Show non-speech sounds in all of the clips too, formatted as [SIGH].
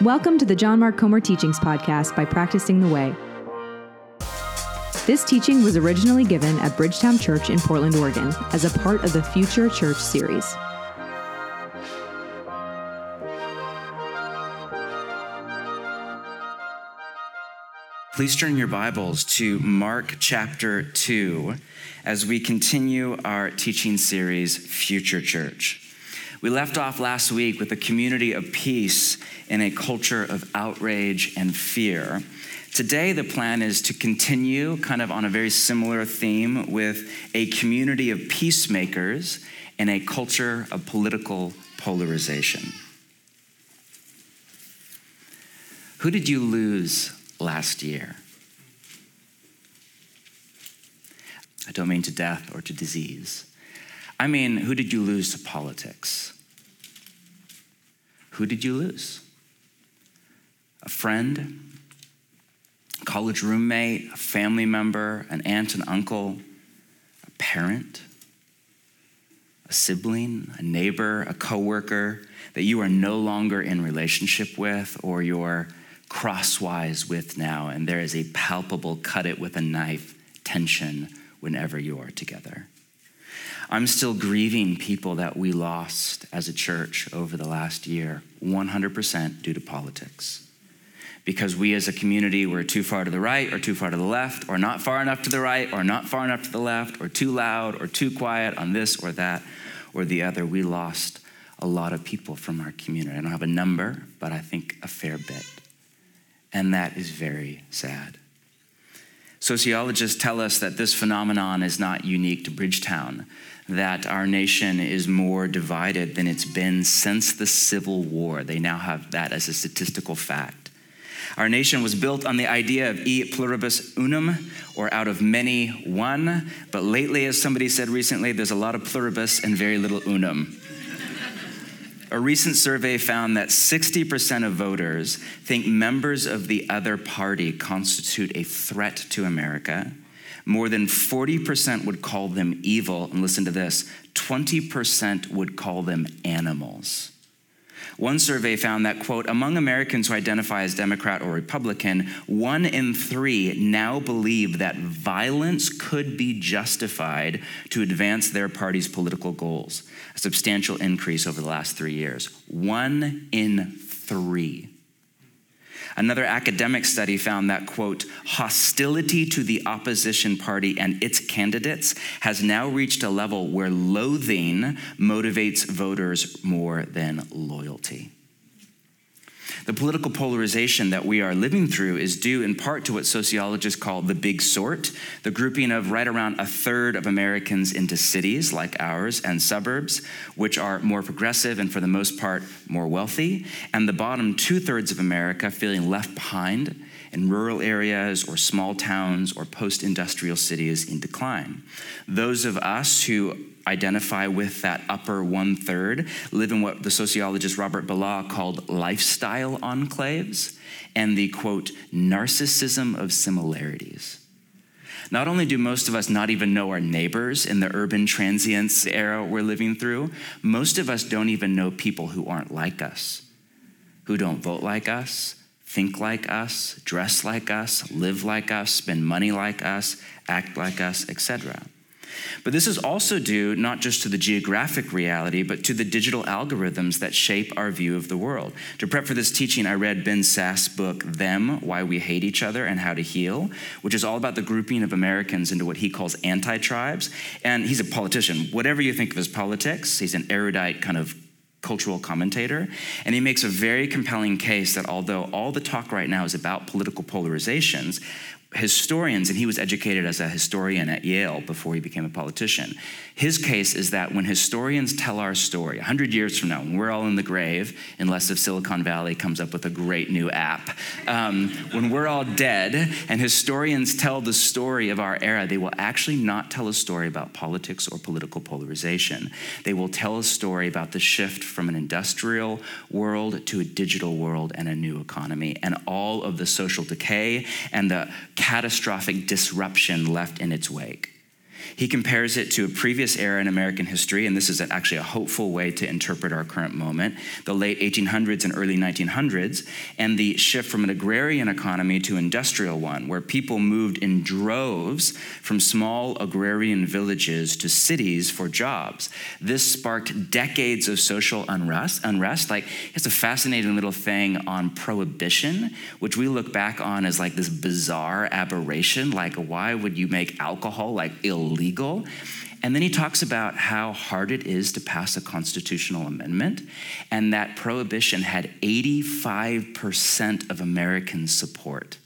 Welcome to the John Mark Comer Teachings Podcast by Practicing the Way. This teaching was originally given at Bridgetown Church in Portland, Oregon, as a part of the Future Church series. Please turn your Bibles to Mark chapter 2 as we continue our teaching series, Future Church. We left off last week with a community of peace in a culture of outrage and fear. Today, the plan is to continue kind of on a very similar theme with a community of peacemakers in a culture of political polarization. Who did you lose last year? I don't mean to death or to disease. I mean, who did you lose to politics? Who did you lose? A friend, a college roommate, a family member, an aunt and uncle, a parent, a sibling, a neighbor, a coworker that you are no longer in relationship with or you're crosswise with now, and there is a palpable cut it with a knife tension whenever you are together. I'm still grieving people that we lost as a church over the last year, 100% due to politics. Because we as a community were too far to the right or too far to the left, or not far enough to the right or not far enough to the left, or too loud or too quiet on this or that or the other. We lost a lot of people from our community. I don't have a number, but I think a fair bit. And that is very sad. Sociologists tell us that this phenomenon is not unique to Bridgetown, that our nation is more divided than it's been since the Civil War. They now have that as a statistical fact. Our nation was built on the idea of e pluribus unum, or out of many, one. But lately, as somebody said recently, there's a lot of pluribus and very little unum. A recent survey found that 60% of voters think members of the other party constitute a threat to America. More than 40% would call them evil. And listen to this 20% would call them animals. One survey found that, quote, among Americans who identify as Democrat or Republican, one in three now believe that violence could be justified to advance their party's political goals a substantial increase over the last three years. One in three. Another academic study found that, quote, hostility to the opposition party and its candidates has now reached a level where loathing motivates voters more than loyalty. The political polarization that we are living through is due in part to what sociologists call the big sort, the grouping of right around a third of Americans into cities like ours and suburbs, which are more progressive and for the most part more wealthy, and the bottom two thirds of America feeling left behind in rural areas or small towns or post industrial cities in decline. Those of us who identify with that upper one third live in what the sociologist Robert Bellah called lifestyle enclaves and the quote, narcissism of similarities. Not only do most of us not even know our neighbors in the urban transience era we're living through, most of us don't even know people who aren't like us, who don't vote like us, think like us, dress like us, live like us, spend money like us, act like us, etc. But this is also due not just to the geographic reality, but to the digital algorithms that shape our view of the world. To prep for this teaching, I read Ben Sasse' book, Them Why We Hate Each Other and How to Heal, which is all about the grouping of Americans into what he calls anti tribes. And he's a politician. Whatever you think of his politics, he's an erudite kind of cultural commentator, and he makes a very compelling case that although all the talk right now is about political polarizations, historians, and he was educated as a historian at Yale before he became a politician. His case is that when historians tell our story, 100 years from now, when we're all in the grave, unless if Silicon Valley comes up with a great new app, um, when we're all dead and historians tell the story of our era, they will actually not tell a story about politics or political polarization. They will tell a story about the shift from an industrial world to a digital world and a new economy, and all of the social decay and the catastrophic disruption left in its wake. He compares it to a previous era in American history, and this is actually a hopeful way to interpret our current moment the late 1800s and early 1900s, and the shift from an agrarian economy to industrial one, where people moved in droves from small agrarian villages to cities for jobs. This sparked decades of social unrest. unrest. Like, it's a fascinating little thing on prohibition, which we look back on as like this bizarre aberration. Like, why would you make alcohol like illegal? Illegal. And then he talks about how hard it is to pass a constitutional amendment, and that prohibition had 85% of American support.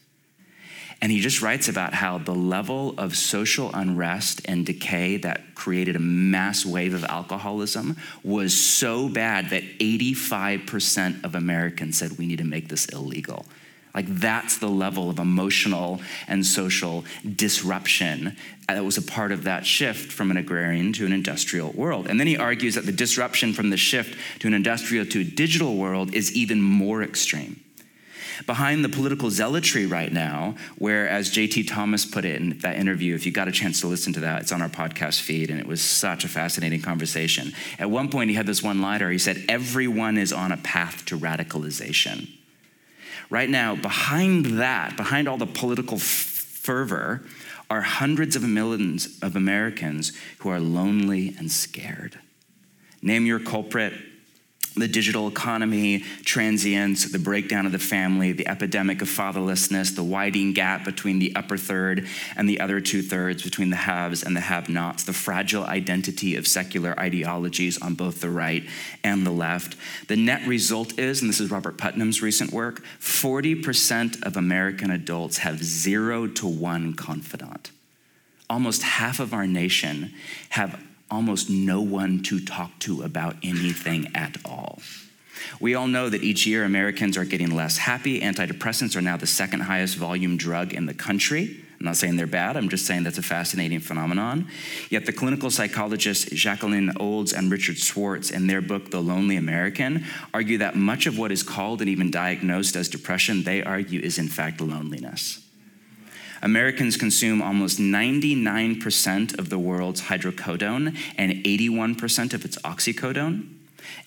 And he just writes about how the level of social unrest and decay that created a mass wave of alcoholism was so bad that 85% of Americans said we need to make this illegal. Like, that's the level of emotional and social disruption that was a part of that shift from an agrarian to an industrial world. And then he argues that the disruption from the shift to an industrial to a digital world is even more extreme. Behind the political zealotry right now, where, as JT Thomas put it in that interview, if you got a chance to listen to that, it's on our podcast feed, and it was such a fascinating conversation. At one point, he had this one liner. He said, Everyone is on a path to radicalization. Right now, behind that, behind all the political fervor, are hundreds of millions of Americans who are lonely and scared. Name your culprit, the digital economy, transience, the breakdown of the family, the epidemic of fatherlessness, the widening gap between the upper third and the other two thirds, between the haves and the have nots, the fragile identity of secular ideologies on both the right and the left. The net result is, and this is Robert Putnam's recent work 40% of American adults have zero to one confidant. Almost half of our nation have almost no one to talk to about anything at all. We all know that each year Americans are getting less happy. Antidepressants are now the second highest volume drug in the country. I'm not saying they're bad, I'm just saying that's a fascinating phenomenon. Yet the clinical psychologists Jacqueline Olds and Richard Schwartz, in their book, The Lonely American, argue that much of what is called and even diagnosed as depression, they argue, is in fact loneliness. Americans consume almost 99% of the world's hydrocodone and 81% of its oxycodone.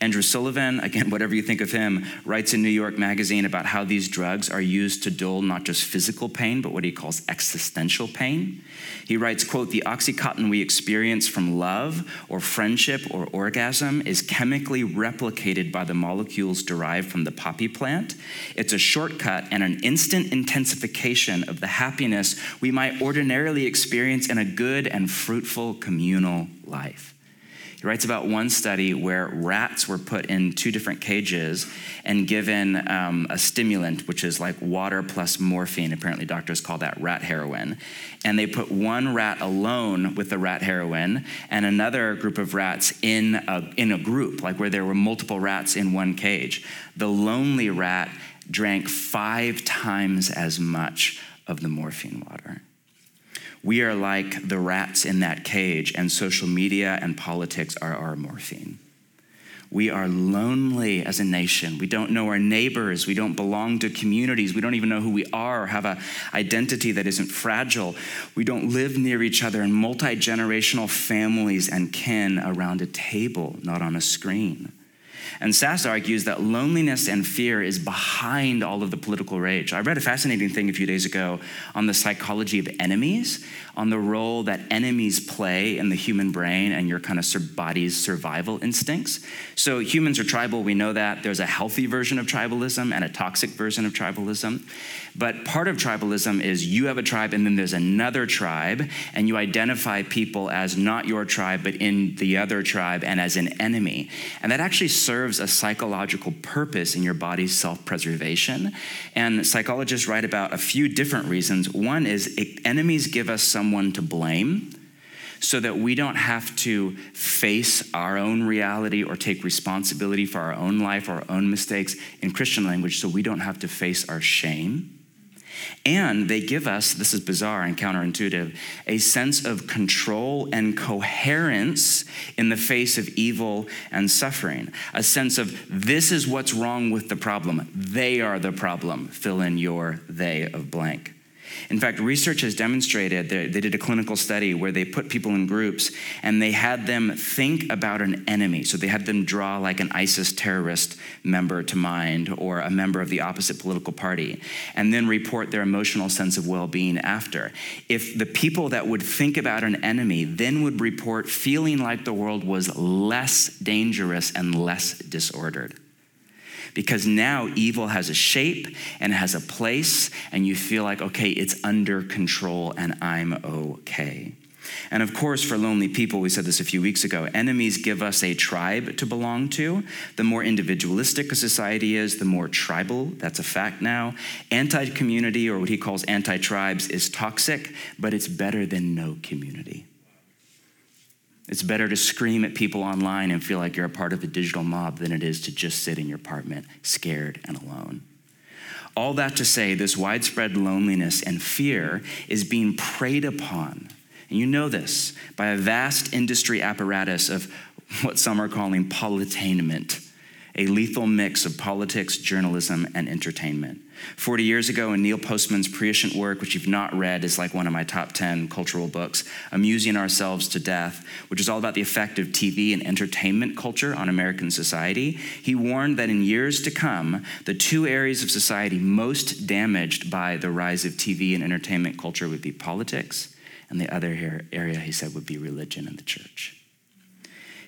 Andrew Sullivan, again, [LAUGHS] whatever you think of him, writes in New York Magazine about how these drugs are used to dull not just physical pain, but what he calls existential pain. He writes, quote, the oxytocin we experience from love or friendship or orgasm is chemically replicated by the molecules derived from the poppy plant. It's a shortcut and an instant intensification of the happiness we might ordinarily experience in a good and fruitful communal life. He writes about one study where rats were put in two different cages and given um, a stimulant, which is like water plus morphine. Apparently, doctors call that rat heroin. And they put one rat alone with the rat heroin and another group of rats in a, in a group, like where there were multiple rats in one cage. The lonely rat drank five times as much of the morphine water. We are like the rats in that cage, and social media and politics are our morphine. We are lonely as a nation. We don't know our neighbors. We don't belong to communities. We don't even know who we are or have an identity that isn't fragile. We don't live near each other in multi generational families and kin around a table, not on a screen. And Sasse argues that loneliness and fear is behind all of the political rage. I read a fascinating thing a few days ago on the psychology of enemies, on the role that enemies play in the human brain and your kind of body's survival instincts. So humans are tribal, we know that. There's a healthy version of tribalism and a toxic version of tribalism. But part of tribalism is you have a tribe and then there's another tribe, and you identify people as not your tribe, but in the other tribe and as an enemy. And that actually serves a psychological purpose in your body's self preservation. And psychologists write about a few different reasons. One is enemies give us someone to blame so that we don't have to face our own reality or take responsibility for our own life or our own mistakes in Christian language, so we don't have to face our shame. And they give us, this is bizarre and counterintuitive, a sense of control and coherence in the face of evil and suffering. A sense of this is what's wrong with the problem. They are the problem. Fill in your they of blank. In fact, research has demonstrated that they did a clinical study where they put people in groups and they had them think about an enemy. So they had them draw like an ISIS terrorist member to mind or a member of the opposite political party and then report their emotional sense of well being after. If the people that would think about an enemy then would report feeling like the world was less dangerous and less disordered because now evil has a shape and has a place, and you feel like, okay, it's under control and I'm okay. And of course, for lonely people, we said this a few weeks ago, enemies give us a tribe to belong to. The more individualistic a society is, the more tribal. That's a fact now. Anti community, or what he calls anti tribes, is toxic, but it's better than no community. It's better to scream at people online and feel like you're a part of a digital mob than it is to just sit in your apartment scared and alone. All that to say, this widespread loneliness and fear is being preyed upon. And you know this by a vast industry apparatus of what some are calling politainment a lethal mix of politics, journalism, and entertainment. 40 years ago, in Neil Postman's prescient work, which you've not read, is like one of my top 10 cultural books, Amusing Ourselves to Death, which is all about the effect of TV and entertainment culture on American society, he warned that in years to come, the two areas of society most damaged by the rise of TV and entertainment culture would be politics, and the other area, he said, would be religion and the church.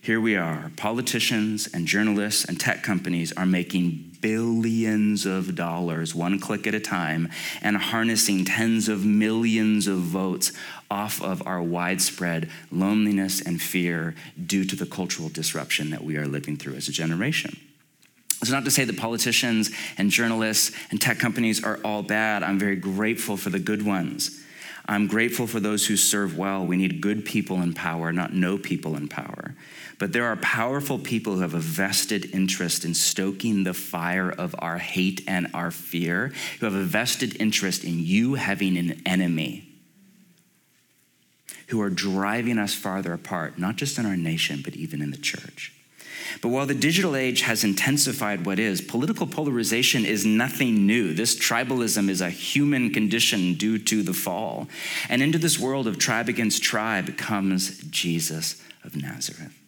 Here we are, politicians and journalists and tech companies are making billions of dollars, one click at a time, and harnessing tens of millions of votes off of our widespread loneliness and fear due to the cultural disruption that we are living through as a generation. It's not to say that politicians and journalists and tech companies are all bad. I'm very grateful for the good ones. I'm grateful for those who serve well. We need good people in power, not no people in power. But there are powerful people who have a vested interest in stoking the fire of our hate and our fear, who have a vested interest in you having an enemy, who are driving us farther apart, not just in our nation, but even in the church. But while the digital age has intensified what is, political polarization is nothing new. This tribalism is a human condition due to the fall. And into this world of tribe against tribe comes Jesus of Nazareth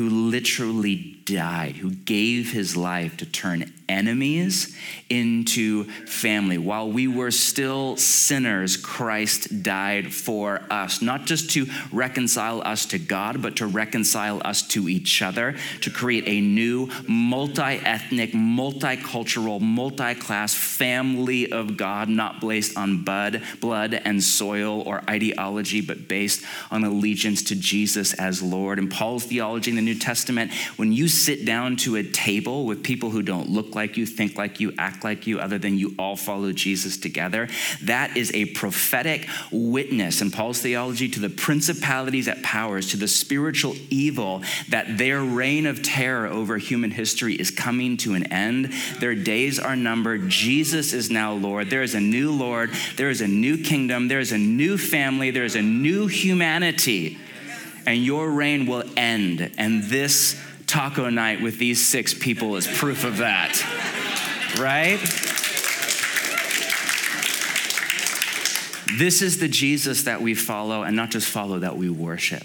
who literally died, who gave his life to turn enemies into family. While we were still sinners, Christ died for us, not just to reconcile us to God, but to reconcile us to each other, to create a new multi ethnic, multicultural, multi class family of God, not based on blood, blood and soil or ideology, but based on allegiance to Jesus as Lord. And Paul's theology in the New Testament, when you sit down to a table with people who don't look like you, think like you, act like you, other than you all follow Jesus together. That is a prophetic witness in Paul's theology to the principalities at powers, to the spiritual evil that their reign of terror over human history is coming to an end. Their days are numbered. Jesus is now Lord. There is a new Lord. There is a new kingdom. There is a new family. There is a new humanity. And your reign will end. And this taco night with these six people is proof of that. Right? This is the Jesus that we follow, and not just follow, that we worship.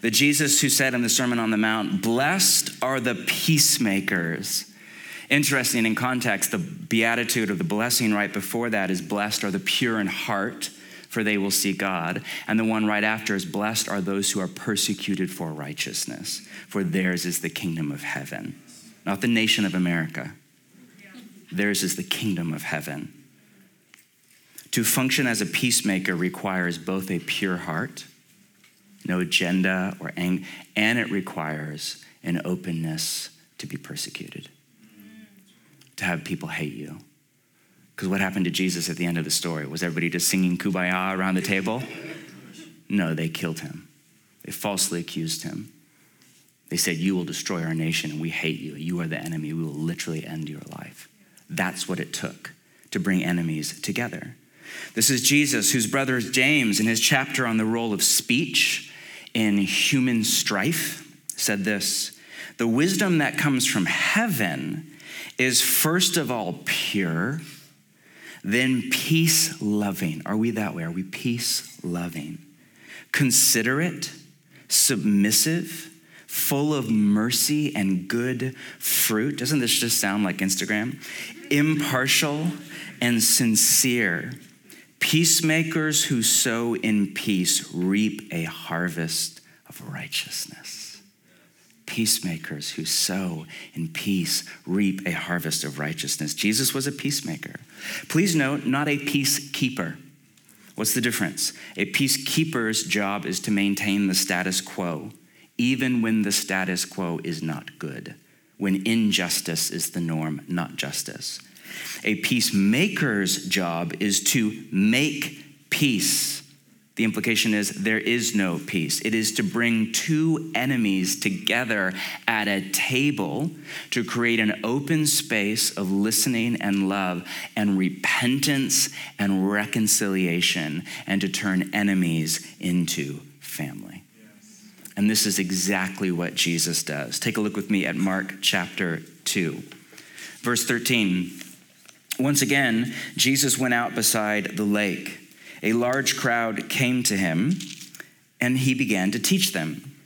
The Jesus who said in the Sermon on the Mount, Blessed are the peacemakers. Interesting in context, the beatitude or the blessing right before that is, Blessed are the pure in heart for they will see God. And the one right after is blessed are those who are persecuted for righteousness, for theirs is the kingdom of heaven. Not the nation of America, theirs is the kingdom of heaven. To function as a peacemaker requires both a pure heart, no agenda or anger, and it requires an openness to be persecuted, to have people hate you because what happened to Jesus at the end of the story? Was everybody just singing kumbaya around the table? No, they killed him. They falsely accused him. They said, You will destroy our nation and we hate you. You are the enemy. We will literally end your life. That's what it took to bring enemies together. This is Jesus, whose brother James, in his chapter on the role of speech in human strife, said this The wisdom that comes from heaven is first of all pure then peace loving. Are we that way? Are we peace loving? Considerate, submissive, full of mercy and good fruit. Doesn't this just sound like Instagram? Impartial and sincere. Peacemakers who sow in peace reap a harvest of righteousness. Peacemakers who sow in peace reap a harvest of righteousness. Jesus was a peacemaker. Please note, not a peacekeeper. What's the difference? A peacekeeper's job is to maintain the status quo, even when the status quo is not good, when injustice is the norm, not justice. A peacemaker's job is to make peace. The implication is there is no peace. It is to bring two enemies together at a table to create an open space of listening and love and repentance and reconciliation and to turn enemies into family. And this is exactly what Jesus does. Take a look with me at Mark chapter 2, verse 13. Once again, Jesus went out beside the lake. A large crowd came to him, and he began to teach them.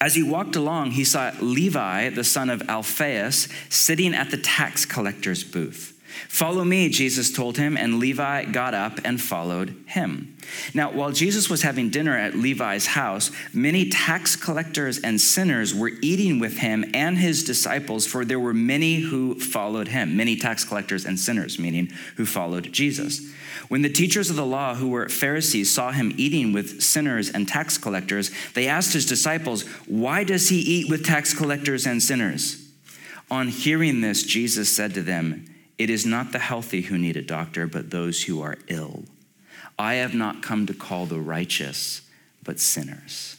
As he walked along, he saw Levi, the son of Alphaeus, sitting at the tax collector's booth. Follow me, Jesus told him, and Levi got up and followed him. Now, while Jesus was having dinner at Levi's house, many tax collectors and sinners were eating with him and his disciples, for there were many who followed him. Many tax collectors and sinners, meaning who followed Jesus. When the teachers of the law, who were Pharisees, saw him eating with sinners and tax collectors, they asked his disciples, Why does he eat with tax collectors and sinners? On hearing this, Jesus said to them, It is not the healthy who need a doctor, but those who are ill. I have not come to call the righteous, but sinners.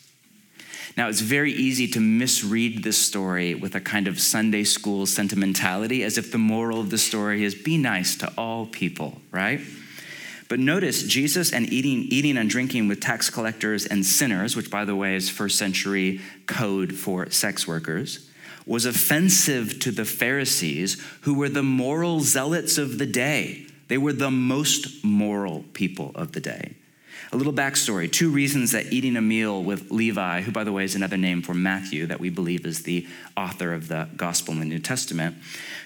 Now, it's very easy to misread this story with a kind of Sunday school sentimentality, as if the moral of the story is be nice to all people, right? But notice Jesus and eating, eating and drinking with tax collectors and sinners, which by the way is first century code for sex workers, was offensive to the Pharisees, who were the moral zealots of the day. They were the most moral people of the day. A little backstory two reasons that eating a meal with Levi, who, by the way, is another name for Matthew, that we believe is the author of the gospel in the New Testament,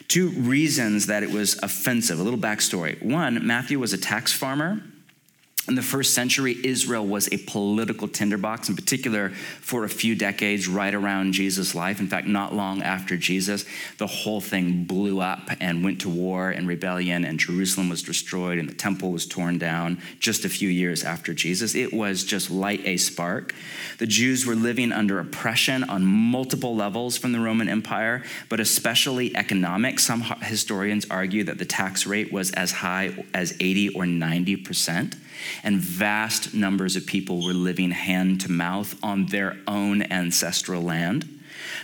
two reasons that it was offensive. A little backstory. One, Matthew was a tax farmer in the first century, Israel was a political tinderbox, in particular for a few decades right around Jesus' life. In fact, not long after Jesus, the whole thing blew up and went to war and rebellion, and Jerusalem was destroyed and the temple was torn down just a few years after Jesus. It was just light a spark. The Jews were living under oppression on multiple levels from the Roman Empire, but especially economic. Some historians argue that the tax rate was as high as 80 or 90 percent and vast numbers of people were living hand to mouth on their own ancestral land.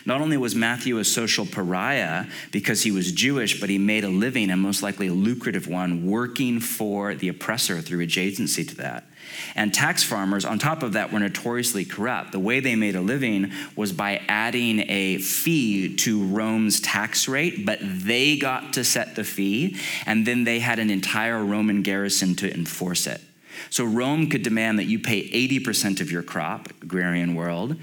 Not only was Matthew a social pariah because he was Jewish, but he made a living, and most likely a lucrative one, working for the oppressor through adjacency to that. And tax farmers, on top of that, were notoriously corrupt. The way they made a living was by adding a fee to Rome's tax rate, but they got to set the fee, and then they had an entire Roman garrison to enforce it. So Rome could demand that you pay 80% of your crop, agrarian world.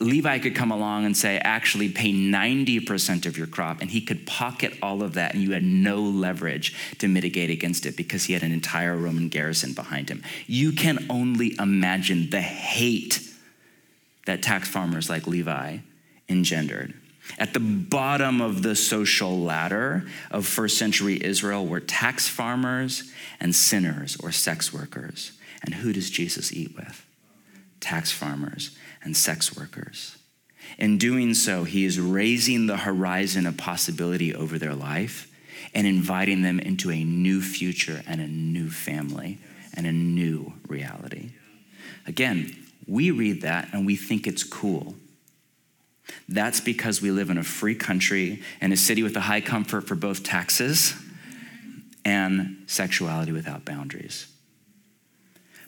Levi could come along and say, actually pay 90% of your crop, and he could pocket all of that, and you had no leverage to mitigate against it because he had an entire Roman garrison behind him. You can only imagine the hate that tax farmers like Levi engendered. At the bottom of the social ladder of first century Israel were tax farmers and sinners or sex workers. And who does Jesus eat with? Tax farmers and sex workers. In doing so, he is raising the horizon of possibility over their life and inviting them into a new future and a new family and a new reality. Again, we read that and we think it's cool. That's because we live in a free country and a city with a high comfort for both taxes and sexuality without boundaries.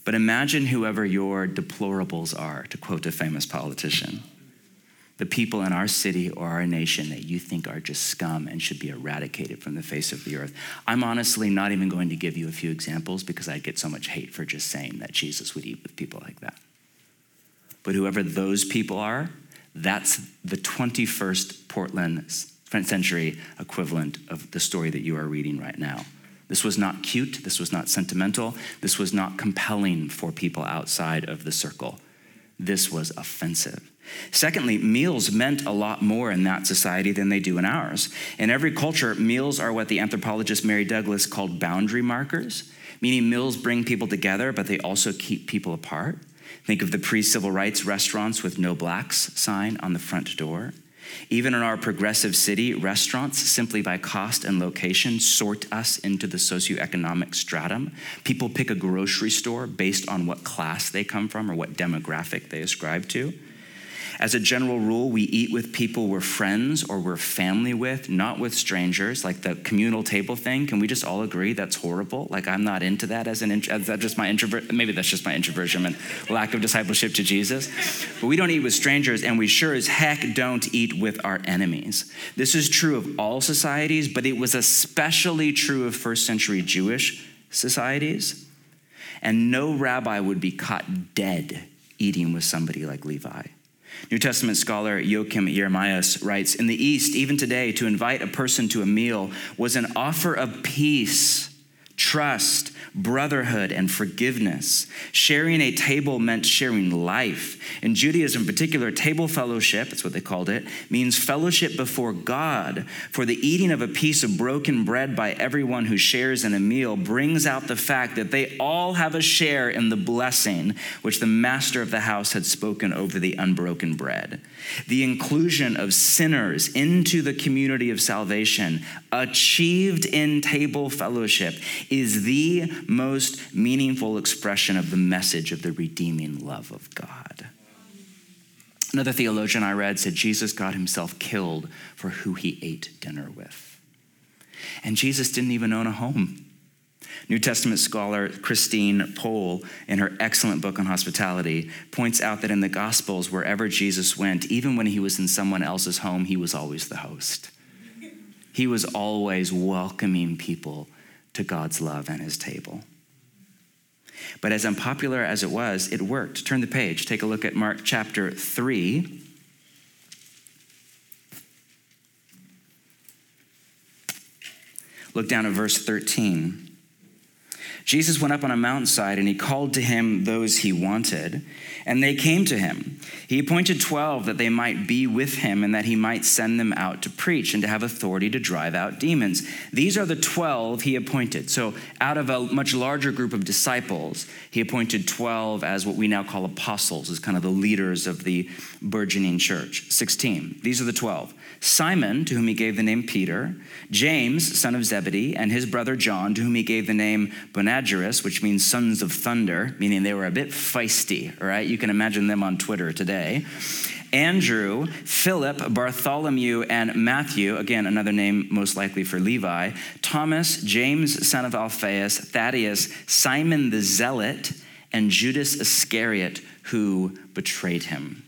But imagine whoever your deplorables are, to quote a famous politician. the people in our city or our nation that you think are just scum and should be eradicated from the face of the earth. I'm honestly not even going to give you a few examples because I'd get so much hate for just saying that Jesus would eat with people like that. But whoever those people are, that's the 21st Portland century equivalent of the story that you are reading right now. This was not cute. This was not sentimental. This was not compelling for people outside of the circle. This was offensive. Secondly, meals meant a lot more in that society than they do in ours. In every culture, meals are what the anthropologist Mary Douglas called boundary markers, meaning meals bring people together, but they also keep people apart. Think of the pre civil rights restaurants with no blacks sign on the front door. Even in our progressive city, restaurants, simply by cost and location, sort us into the socioeconomic stratum. People pick a grocery store based on what class they come from or what demographic they ascribe to. As a general rule, we eat with people we're friends or we're family with, not with strangers, like the communal table thing. Can we just all agree that's horrible? Like, I'm not into that as an is that just my introvert? Maybe that's just my introversion and lack of discipleship to Jesus. But we don't eat with strangers, and we sure as heck don't eat with our enemies. This is true of all societies, but it was especially true of first century Jewish societies. And no rabbi would be caught dead eating with somebody like Levi. New Testament scholar Joachim Jeremias writes In the East, even today, to invite a person to a meal was an offer of peace, trust, brotherhood, and forgiveness. Sharing a table meant sharing life. In Judaism, in particular, table fellowship, that's what they called it, means fellowship before God. For the eating of a piece of broken bread by everyone who shares in a meal brings out the fact that they all have a share in the blessing which the master of the house had spoken over the unbroken bread. The inclusion of sinners into the community of salvation, achieved in table fellowship, is the most meaningful expression of the message of the redeeming love of God. Another theologian I read said Jesus got himself killed for who he ate dinner with. And Jesus didn't even own a home. New Testament scholar Christine Pohl, in her excellent book on hospitality, points out that in the Gospels, wherever Jesus went, even when he was in someone else's home, he was always the host. He was always welcoming people to God's love and his table. But as unpopular as it was, it worked. Turn the page, take a look at Mark chapter 3. Look down at verse 13. Jesus went up on a mountainside and he called to him those he wanted, and they came to him. He appointed 12 that they might be with him and that he might send them out to preach and to have authority to drive out demons. These are the 12 he appointed. So, out of a much larger group of disciples, he appointed 12 as what we now call apostles, as kind of the leaders of the burgeoning church. 16. These are the 12 Simon, to whom he gave the name Peter, James, son of Zebedee, and his brother John, to whom he gave the name Boanerges, which means sons of thunder, meaning they were a bit feisty, right? You can imagine them on Twitter today. Andrew, Philip, Bartholomew, and Matthew, again, another name most likely for Levi, Thomas, James, son of Alphaeus, Thaddeus, Simon the Zealot, and Judas Iscariot, who betrayed him.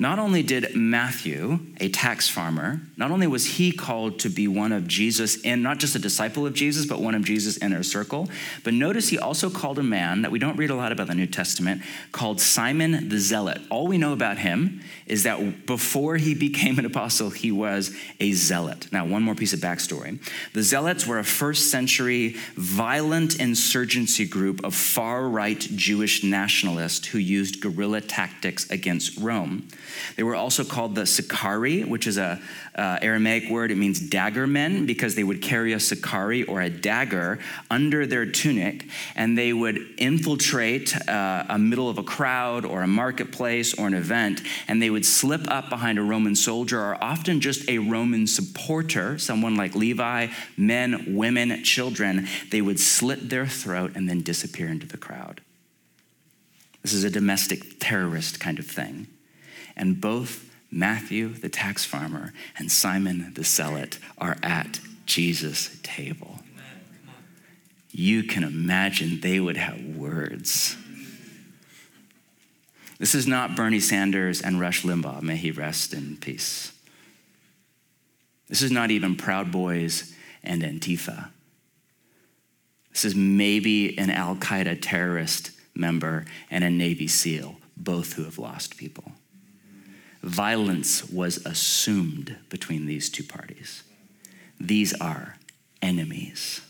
Not only did Matthew, a tax farmer, not only was he called to be one of Jesus in, not just a disciple of Jesus, but one of Jesus' inner circle, but notice he also called a man that we don't read a lot about in the New Testament called Simon the Zealot. All we know about him is that before he became an apostle, he was a zealot. Now, one more piece of backstory. The Zealots were a first century violent insurgency group of far right Jewish nationalists who used guerrilla tactics against Rome. They were also called the Sicarii, which is a uh, Aramaic word. It means dagger men because they would carry a Sicarii or a dagger under their tunic, and they would infiltrate uh, a middle of a crowd or a marketplace or an event, and they would slip up behind a Roman soldier or often just a Roman supporter, someone like Levi, men, women, children. They would slit their throat and then disappear into the crowd. This is a domestic terrorist kind of thing. And both Matthew, the tax farmer, and Simon the zealot are at Jesus' table. You can imagine they would have words. This is not Bernie Sanders and Rush Limbaugh. May he rest in peace. This is not even Proud Boys and Antifa. This is maybe an Al Qaeda terrorist member and a Navy SEAL, both who have lost people. Violence was assumed between these two parties. These are enemies,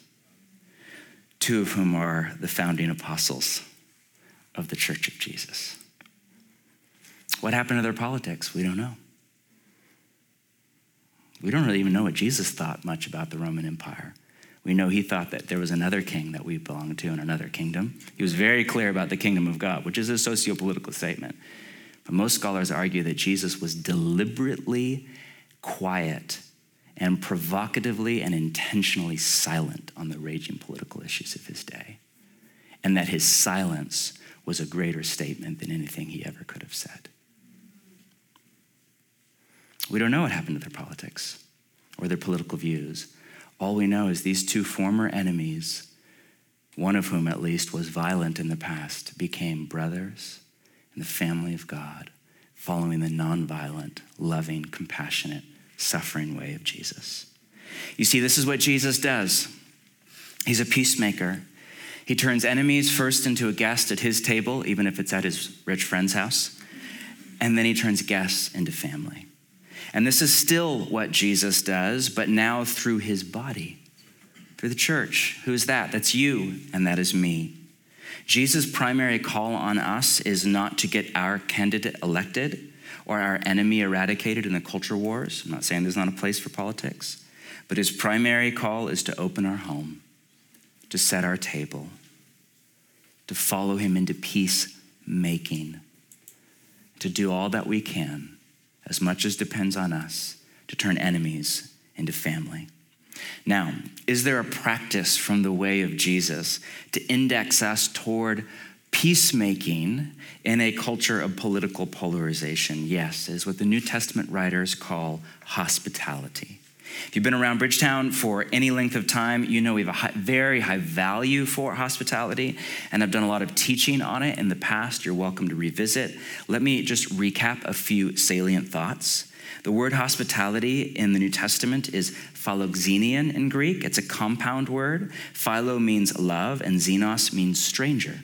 two of whom are the founding apostles of the Church of Jesus. What happened to their politics? We don't know. We don't really even know what Jesus thought much about the Roman Empire. We know he thought that there was another king that we belonged to in another kingdom. He was very clear about the kingdom of God, which is a socio-political statement. Most scholars argue that Jesus was deliberately quiet and provocatively and intentionally silent on the raging political issues of his day. And that his silence was a greater statement than anything he ever could have said. We don't know what happened to their politics or their political views. All we know is these two former enemies, one of whom at least was violent in the past, became brothers in the family of God, following the nonviolent, loving, compassionate, suffering way of Jesus. You see, this is what Jesus does. He's a peacemaker. He turns enemies first into a guest at his table, even if it's at his rich friend's house, and then he turns guests into family. And this is still what Jesus does, but now through his body, through the church. Who is that? That's you, and that is me. Jesus' primary call on us is not to get our candidate elected or our enemy eradicated in the culture wars. I'm not saying there's not a place for politics, but his primary call is to open our home, to set our table, to follow him into peacemaking, to do all that we can as much as depends on us to turn enemies into family. Now, is there a practice from the way of Jesus to index us toward peacemaking in a culture of political polarization? Yes, is what the New Testament writers call hospitality. If you've been around Bridgetown for any length of time, you know we have a high, very high value for hospitality, and I've done a lot of teaching on it in the past. You're welcome to revisit. Let me just recap a few salient thoughts. The word hospitality in the New Testament is philoxenion in Greek. It's a compound word. Philo means love, and xenos means stranger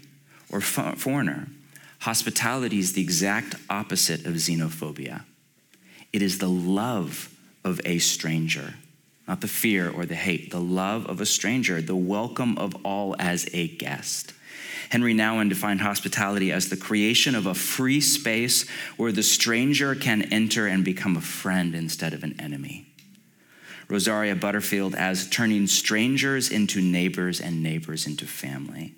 or foreigner. Hospitality is the exact opposite of xenophobia. It is the love of a stranger, not the fear or the hate, the love of a stranger, the welcome of all as a guest. Henri Nouwen defined hospitality as the creation of a free space where the stranger can enter and become a friend instead of an enemy. Rosaria Butterfield as turning strangers into neighbors and neighbors into family.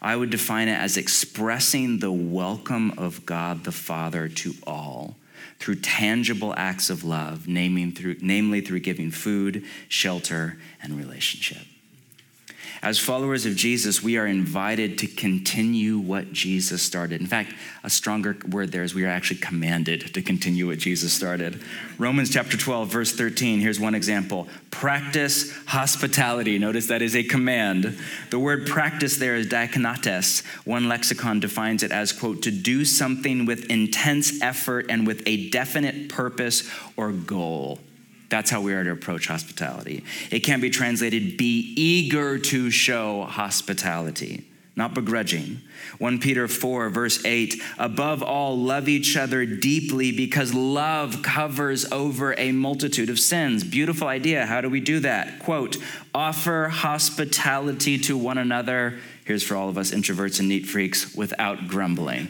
I would define it as expressing the welcome of God the Father to all through tangible acts of love, naming through, namely through giving food, shelter, and relationship. As followers of Jesus, we are invited to continue what Jesus started. In fact, a stronger word there is we are actually commanded to continue what Jesus started. Romans chapter 12, verse 13, here's one example practice hospitality. Notice that is a command. The word practice there is diakonates. One lexicon defines it as, quote, to do something with intense effort and with a definite purpose or goal. That's how we are to approach hospitality. It can be translated be eager to show hospitality, not begrudging. 1 Peter 4, verse 8 above all, love each other deeply because love covers over a multitude of sins. Beautiful idea. How do we do that? Quote, offer hospitality to one another. Here's for all of us introverts and neat freaks without grumbling.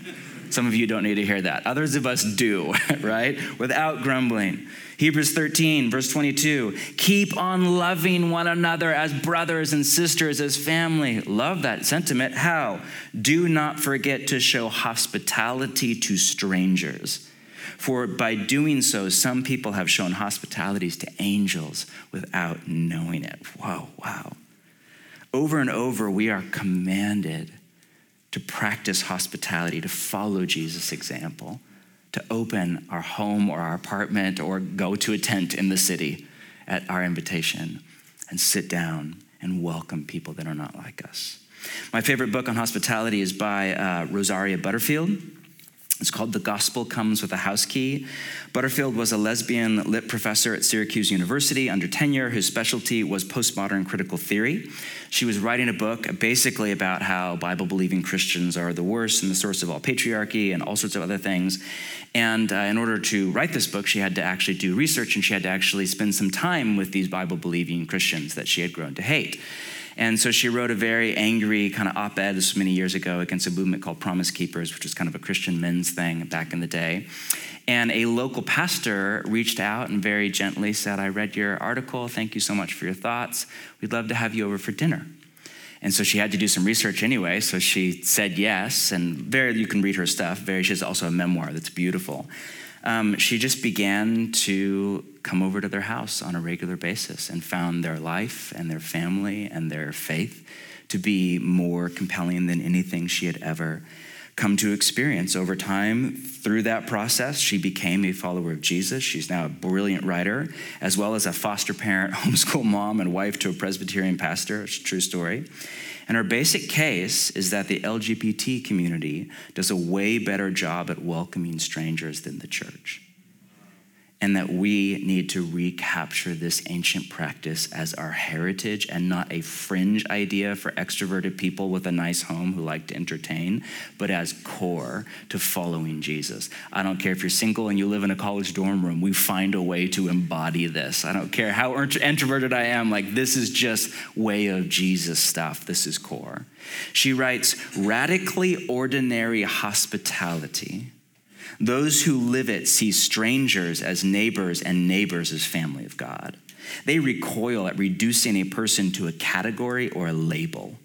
Some of you don't need to hear that. Others of us do, [LAUGHS] right? Without grumbling. Hebrews 13, verse 22. Keep on loving one another as brothers and sisters, as family. Love that sentiment. How? Do not forget to show hospitality to strangers. For by doing so, some people have shown hospitalities to angels without knowing it. Whoa, wow. Over and over, we are commanded to practice hospitality, to follow Jesus' example, to open our home or our apartment or go to a tent in the city at our invitation and sit down and welcome people that are not like us. My favorite book on hospitality is by uh, Rosaria Butterfield. It's called The Gospel Comes with a House Key. Butterfield was a lesbian lit professor at Syracuse University under tenure whose specialty was postmodern critical theory. She was writing a book basically about how Bible believing Christians are the worst and the source of all patriarchy and all sorts of other things. And uh, in order to write this book, she had to actually do research and she had to actually spend some time with these Bible believing Christians that she had grown to hate. And so she wrote a very angry kind of op ed, this was many years ago, against a movement called Promise Keepers, which was kind of a Christian men's thing back in the day. And a local pastor reached out and very gently said, I read your article. Thank you so much for your thoughts. We'd love to have you over for dinner. And so she had to do some research anyway, so she said yes. And very, you can read her stuff. Very, she has also a memoir that's beautiful um, she just began to come over to their house on a regular basis and found their life and their family and their faith to be more compelling than anything she had ever come to experience. Over time through that process she became a follower of jesus. She's now a brilliant writer as well as a foster parent [LAUGHS] homeschool mom and wife to a presbyterian pastor. It's a true story and her basic case is that the LGBT community does a way better job at welcoming strangers than the church and that we need to recapture this ancient practice as our heritage and not a fringe idea for extroverted people with a nice home who like to entertain, but as core to following Jesus. I don't care if you're single and you live in a college dorm room, we find a way to embody this. I don't care how introverted I am, like, this is just way of Jesus stuff. This is core. She writes radically ordinary hospitality those who live it see strangers as neighbors and neighbors as family of God. They recoil at reducing a person to a category or a label.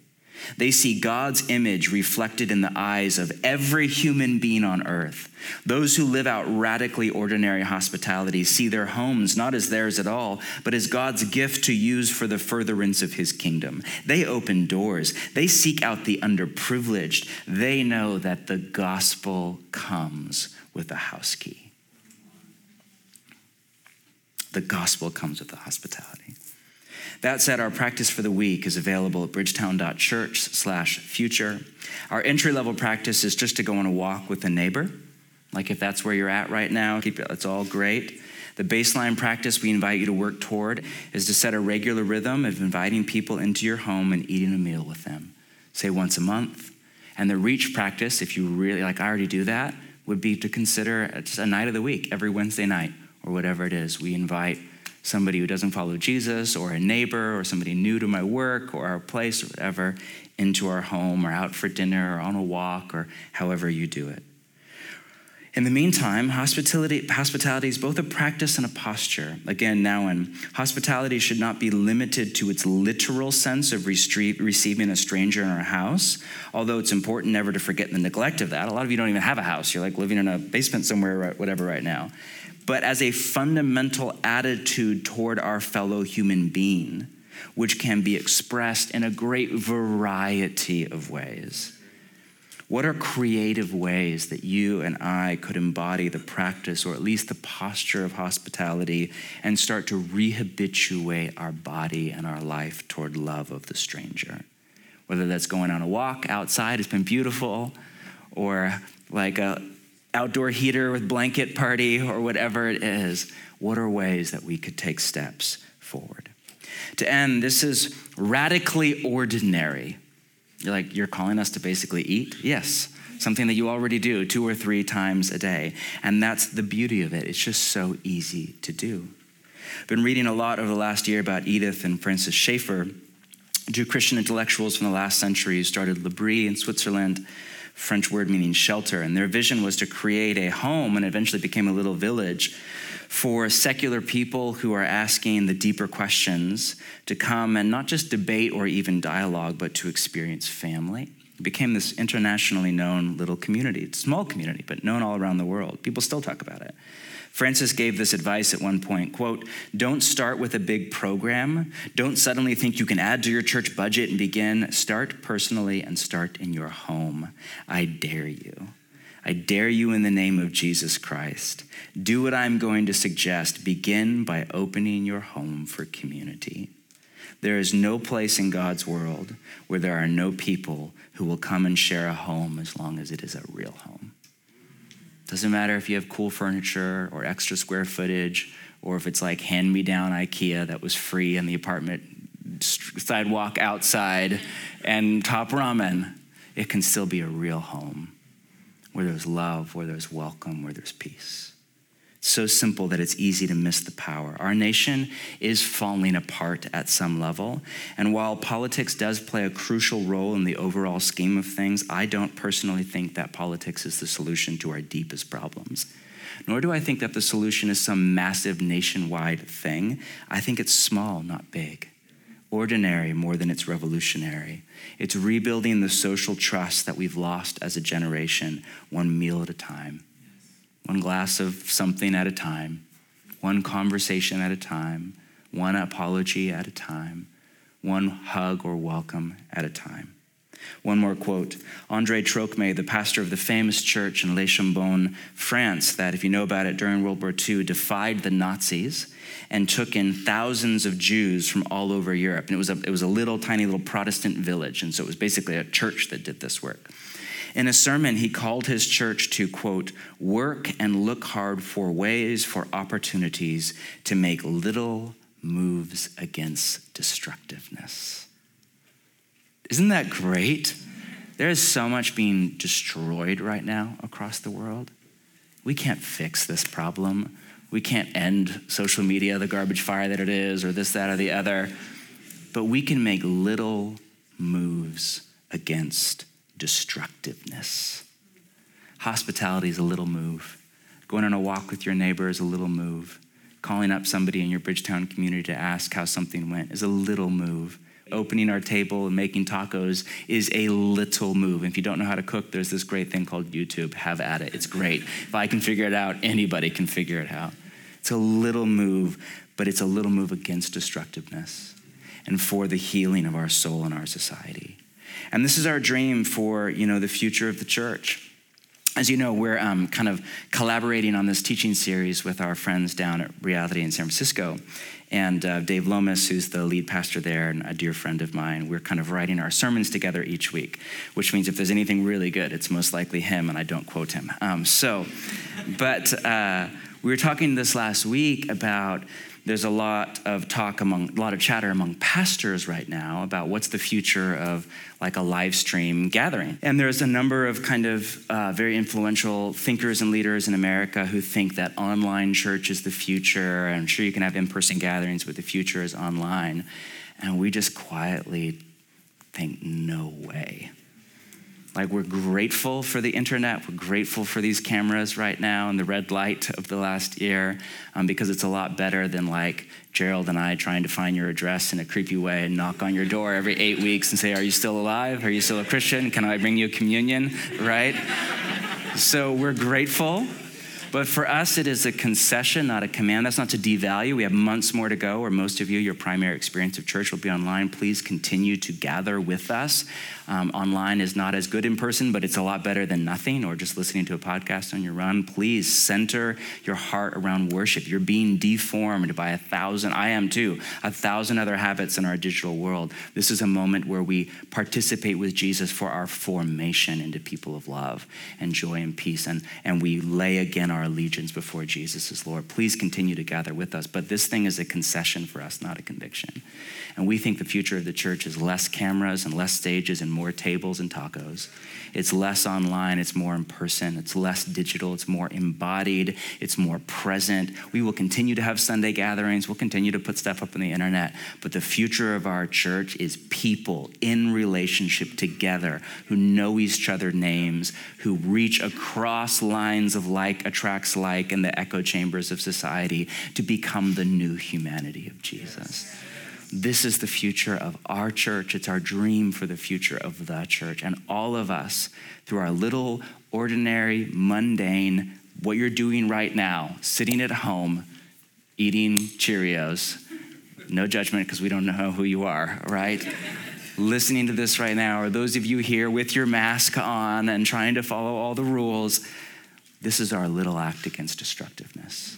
They see God's image reflected in the eyes of every human being on earth. Those who live out radically ordinary hospitality see their homes not as theirs at all, but as God's gift to use for the furtherance of his kingdom. They open doors, they seek out the underprivileged. They know that the gospel comes with a house key. The gospel comes with the hospitality. That said, our practice for the week is available at bridgetown.church slash future. Our entry level practice is just to go on a walk with a neighbor. Like if that's where you're at right now, keep it, it's all great. The baseline practice we invite you to work toward is to set a regular rhythm of inviting people into your home and eating a meal with them, say once a month. And the reach practice, if you really like, I already do that, would be to consider uh, just a night of the week, every Wednesday night or whatever it is. We invite somebody who doesn't follow Jesus or a neighbor or somebody new to my work or our place or whatever into our home or out for dinner or on a walk or however you do it. In the meantime, hospitality, hospitality is both a practice and a posture. Again, now in hospitality should not be limited to its literal sense of receiving a stranger in our house, although it's important never to forget the neglect of that. A lot of you don't even have a house. You're like living in a basement somewhere, whatever, right now but as a fundamental attitude toward our fellow human being, which can be expressed in a great variety of ways. What are creative ways that you and I could embody the practice or at least the posture of hospitality and start to rehabituate our body and our life toward love of the stranger? Whether that's going on a walk outside, it's been beautiful, or like a, outdoor heater with blanket party or whatever it is, what are ways that we could take steps forward? To end, this is radically ordinary. You're like, you're calling us to basically eat? Yes, something that you already do two or three times a day. And that's the beauty of it. It's just so easy to do. I've been reading a lot over the last year about Edith and Francis Schaeffer, two Christian intellectuals from the last century who started L'Abri in Switzerland French word meaning shelter. And their vision was to create a home and eventually became a little village for secular people who are asking the deeper questions to come and not just debate or even dialogue, but to experience family. It became this internationally known little community. Small community, but known all around the world. People still talk about it. Francis gave this advice at one point, quote, "Don't start with a big program. Don't suddenly think you can add to your church budget and begin. Start personally and start in your home. I dare you." I dare you in the name of Jesus Christ. Do what I'm going to suggest. Begin by opening your home for community. There is no place in God's world where there are no people who will come and share a home as long as it is a real home. Doesn't matter if you have cool furniture or extra square footage, or if it's like hand me down IKEA that was free in the apartment sidewalk outside and top ramen. It can still be a real home where there's love, where there's welcome, where there's peace so simple that it's easy to miss the power. Our nation is falling apart at some level. And while politics does play a crucial role in the overall scheme of things, I don't personally think that politics is the solution to our deepest problems. Nor do I think that the solution is some massive nationwide thing. I think it's small, not big. Ordinary more than it's revolutionary. It's rebuilding the social trust that we've lost as a generation, one meal at a time one glass of something at a time, one conversation at a time, one apology at a time, one hug or welcome at a time. One more quote. Andre Trocmé, the pastor of the famous church in Les Chambon, France, that, if you know about it, during World War II defied the Nazis and took in thousands of Jews from all over Europe. And it was a, it was a little, tiny little Protestant village. And so it was basically a church that did this work. In a sermon, he called his church to, quote, work and look hard for ways, for opportunities to make little moves against destructiveness. Isn't that great? There is so much being destroyed right now across the world. We can't fix this problem. We can't end social media, the garbage fire that it is, or this, that, or the other. But we can make little moves against destructiveness. Hospitality is a little move. Going on a walk with your neighbor is a little move. Calling up somebody in your Bridgetown community to ask how something went is a little move. Opening our table and making tacos is a little move. If you don't know how to cook, there's this great thing called YouTube. Have at it. It's great. If I can figure it out, anybody can figure it out. It's a little move, but it's a little move against destructiveness and for the healing of our soul and our society. And this is our dream for, you know, the future of the church. As you know, we're um, kind of collaborating on this teaching series with our friends down at Reality in San Francisco. And uh, Dave Lomas, who's the lead pastor there and a dear friend of mine, we're kind of writing our sermons together each week, which means if there's anything really good, it's most likely him, and I don't quote him. Um, so, but uh, we were talking this last week about there's a lot of talk among a lot of chatter among pastors right now about what's the future of like a live stream gathering. And there's a number of kind of uh, very influential thinkers and leaders in america who think that online church is the future i'm sure you can have in-person gatherings but the future is online. And we just quietly think no way like, we're grateful for the internet. We're grateful for these cameras right now and the red light of the last year um, because it's a lot better than like Gerald and I trying to find your address in a creepy way and knock on your door every eight weeks and say, Are you still alive? Are you still a Christian? Can I bring you communion? Right? so we're grateful but for us, it is a concession, not a command. That's not to devalue. We have months more to go, or most of you, your primary experience of church will be online. Please continue to gather with us. Um, online is not as good in person, but it's a lot better than nothing, or just listening to a podcast on your run. Please center your heart around worship. You're being deformed by a thousand, I am too, a thousand other habits in our digital world. This is a moment where we participate with Jesus for our formation into people of love and joy and peace, and, and we lay again our our allegiance before Jesus as Lord. Please continue to gather with us. But this thing is a concession for us, not a conviction. And we think the future of the church is less cameras and less stages and more tables and tacos. It's less online, it's more in person, it's less digital, it's more embodied, it's more present. We will continue to have Sunday gatherings, we'll continue to put stuff up on the internet, but the future of our church is people in relationship together who know each other names, who reach across lines of like like in the echo chambers of society to become the new humanity of Jesus. This is the future of our church. It's our dream for the future of the church. And all of us, through our little, ordinary, mundane, what you're doing right now, sitting at home, eating Cheerios, no judgment because we don't know who you are, right? Listening to this right now, or those of you here with your mask on and trying to follow all the rules, this is our little act against destructiveness.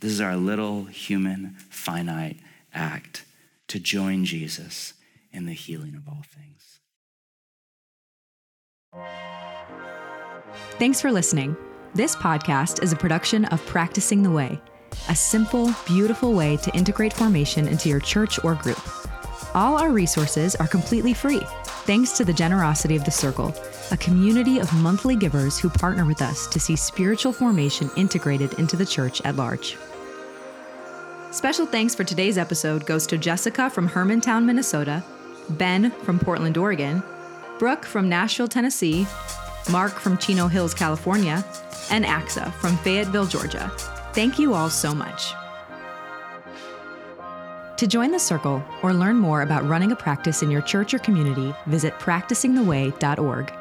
This is our little human, finite act to join Jesus in the healing of all things. Thanks for listening. This podcast is a production of Practicing the Way, a simple, beautiful way to integrate formation into your church or group. All our resources are completely free, thanks to the generosity of the Circle, a community of monthly givers who partner with us to see spiritual formation integrated into the church at large. Special thanks for today's episode goes to Jessica from Hermantown, Minnesota, Ben from Portland, Oregon, Brooke from Nashville, Tennessee, Marc from Chino Hills, California, and Achsah from Fayetteville, Georgia. Thank you all so much. To join the circle or learn more about running a practice in your church or community, visit practicingtheway.org.